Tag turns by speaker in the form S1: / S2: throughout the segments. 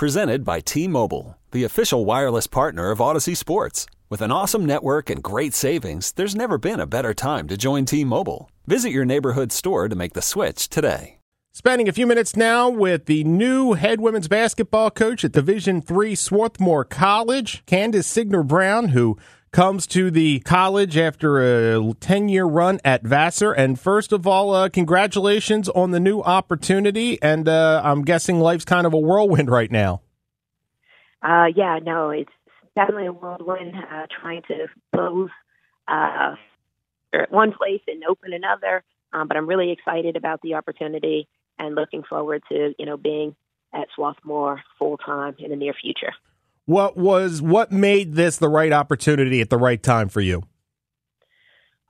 S1: Presented by T Mobile, the official wireless partner of Audacy Sports. With an awesome network and great savings, there's never been a better time to join T Mobile. Visit your neighborhood store to make the switch today.
S2: Spending a few minutes now with the new head women's basketball coach at Division Three Swarthmore College, Candace Signer Brown, who comes to the college after a 10 year run at Vassar. And first of all, uh, congratulations on the new opportunity. And uh, I'm guessing life's kind of a whirlwind right now.
S3: Uh, yeah, no, it's definitely a whirlwind uh, trying to close uh, one place and open another. Um, but I'm really excited about the opportunity and looking forward to, you know, being at Swarthmore full time in the near future.
S2: What was what made this the right opportunity at the right time for you?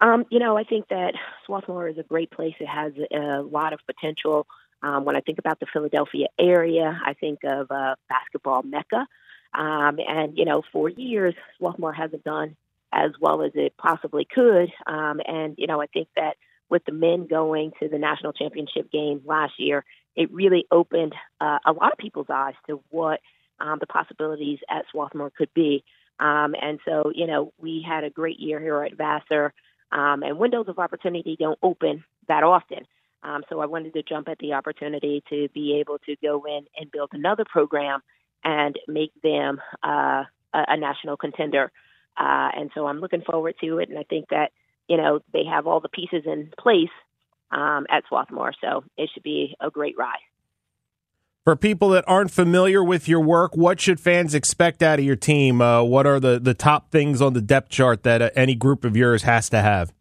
S3: Um, you know, I think that Swarthmore is a great place. It has a lot of potential. Um, when I think about the Philadelphia area, I think of uh, basketball mecca. Um, and you know, for years, Swarthmore hasn't done as well as it possibly could. Um, and you know, I think that with the men going to the national championship game last year, it really opened uh, a lot of people's eyes to what um, the possibilities at Swarthmore could be. Um, and so, you know, we had a great year here at Vassar, um, and windows of opportunity don't open that often. Um, so I wanted to jump at the opportunity to be able to go in and build another program and make them uh, a, a national contender. Uh, and so I'm looking forward to it. And I think that, you know, they have all the pieces in place um, at Swarthmore. So it should be a great ride.
S2: For people that aren't familiar with your work, what should fans expect out of your team? Uh, what are the, the top things on the depth chart that uh, any group of yours has to have?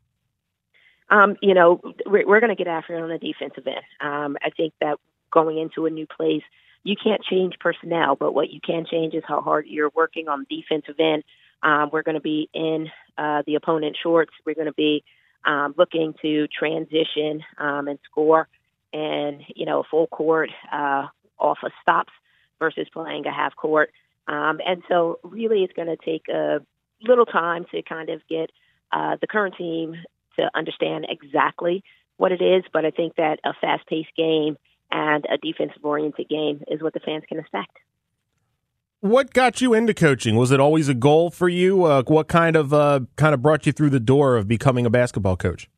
S3: Um, you know, we're, we're going to get after it on the defensive end. Um, I think that going into a new place, you can't change personnel, but what you can change is how hard you're working on the defensive end. Um, we're going to be in uh, the opponent shorts. We're going to be um, looking to transition um, and score and, you know, full court uh, off of stops versus playing a half court. Um, and so really it's going to take a little time to kind of get uh, the current team to understand exactly what it is. But I think that a fast paced game and a defensive oriented game is what the fans can expect.
S2: What got you into coaching? Was it always a goal for you? Uh, what kind of uh, kind of brought you through the door of becoming a basketball coach?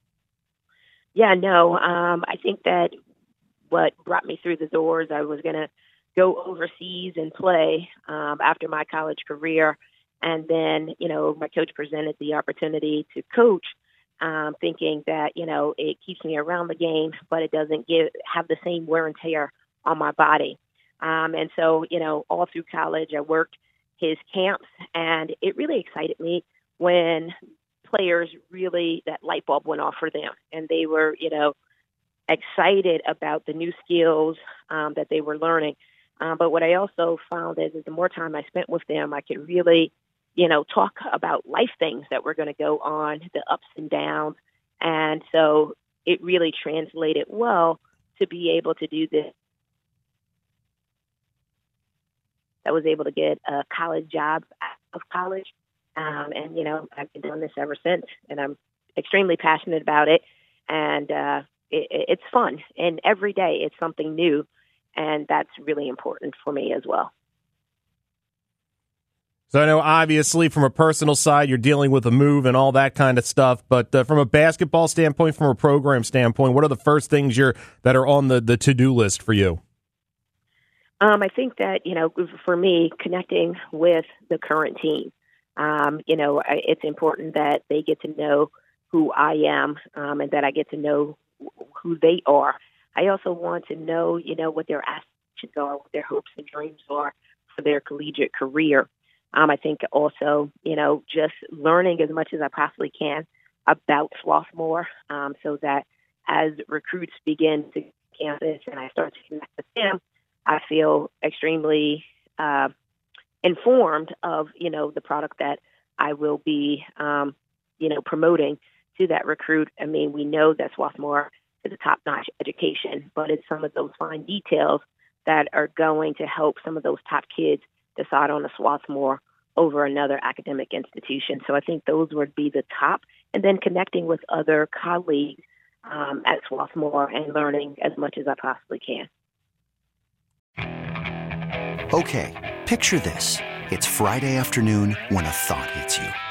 S3: Yeah, no. Um, I think that what brought me through the doors. I was going to go overseas and play um, after my college career. And then, you know, my coach presented the opportunity to coach, um, thinking that, you know, it keeps me around the game, but it doesn't give have the same wear and tear on my body. Um, and so, you know, all through college, I worked his camps, and it really excited me when players really that light bulb went off for them, and they were, you know, excited about the new skills um, that they were learning. Um, but what I also found is, is the more time I spent with them, I could really, you know, talk about life things that were going to go on, the ups and downs. And so it really translated well to be able to do this. I was able to get a college job out of college. Um, and, you know, I've been doing this ever since, and I'm extremely passionate about it. And, uh, it, it's fun, and every day it's something new, and that's really important for me as well.
S2: So I know, obviously, from a personal side, you're dealing with a move and all that kind of stuff. But uh, from a basketball standpoint, from a program standpoint, what are the first things you're that are on the, the to do list for you?
S3: Um, I think that you know, for me, connecting with the current team, um, you know, it's important that they get to know who I am um, and that I get to know who they are. I also want to know, you know, what their aspirations are, what their hopes and dreams are for their collegiate career. Um, I think also, you know, just learning as much as I possibly can about Swarthmore um, so that as recruits begin to campus and I start to connect with them, I feel extremely uh, informed of, you know, the product that I will be, um, you know, promoting to that recruit. I mean, we know that Swarthmore is a top-notch education, but it's some of those fine details that are going to help some of those top kids decide on a Swarthmore over another academic institution. So I think those would be the top, and then connecting with other colleagues um, at Swarthmore and learning as much as I possibly can.
S4: Okay, picture this. It's Friday afternoon when a thought hits you.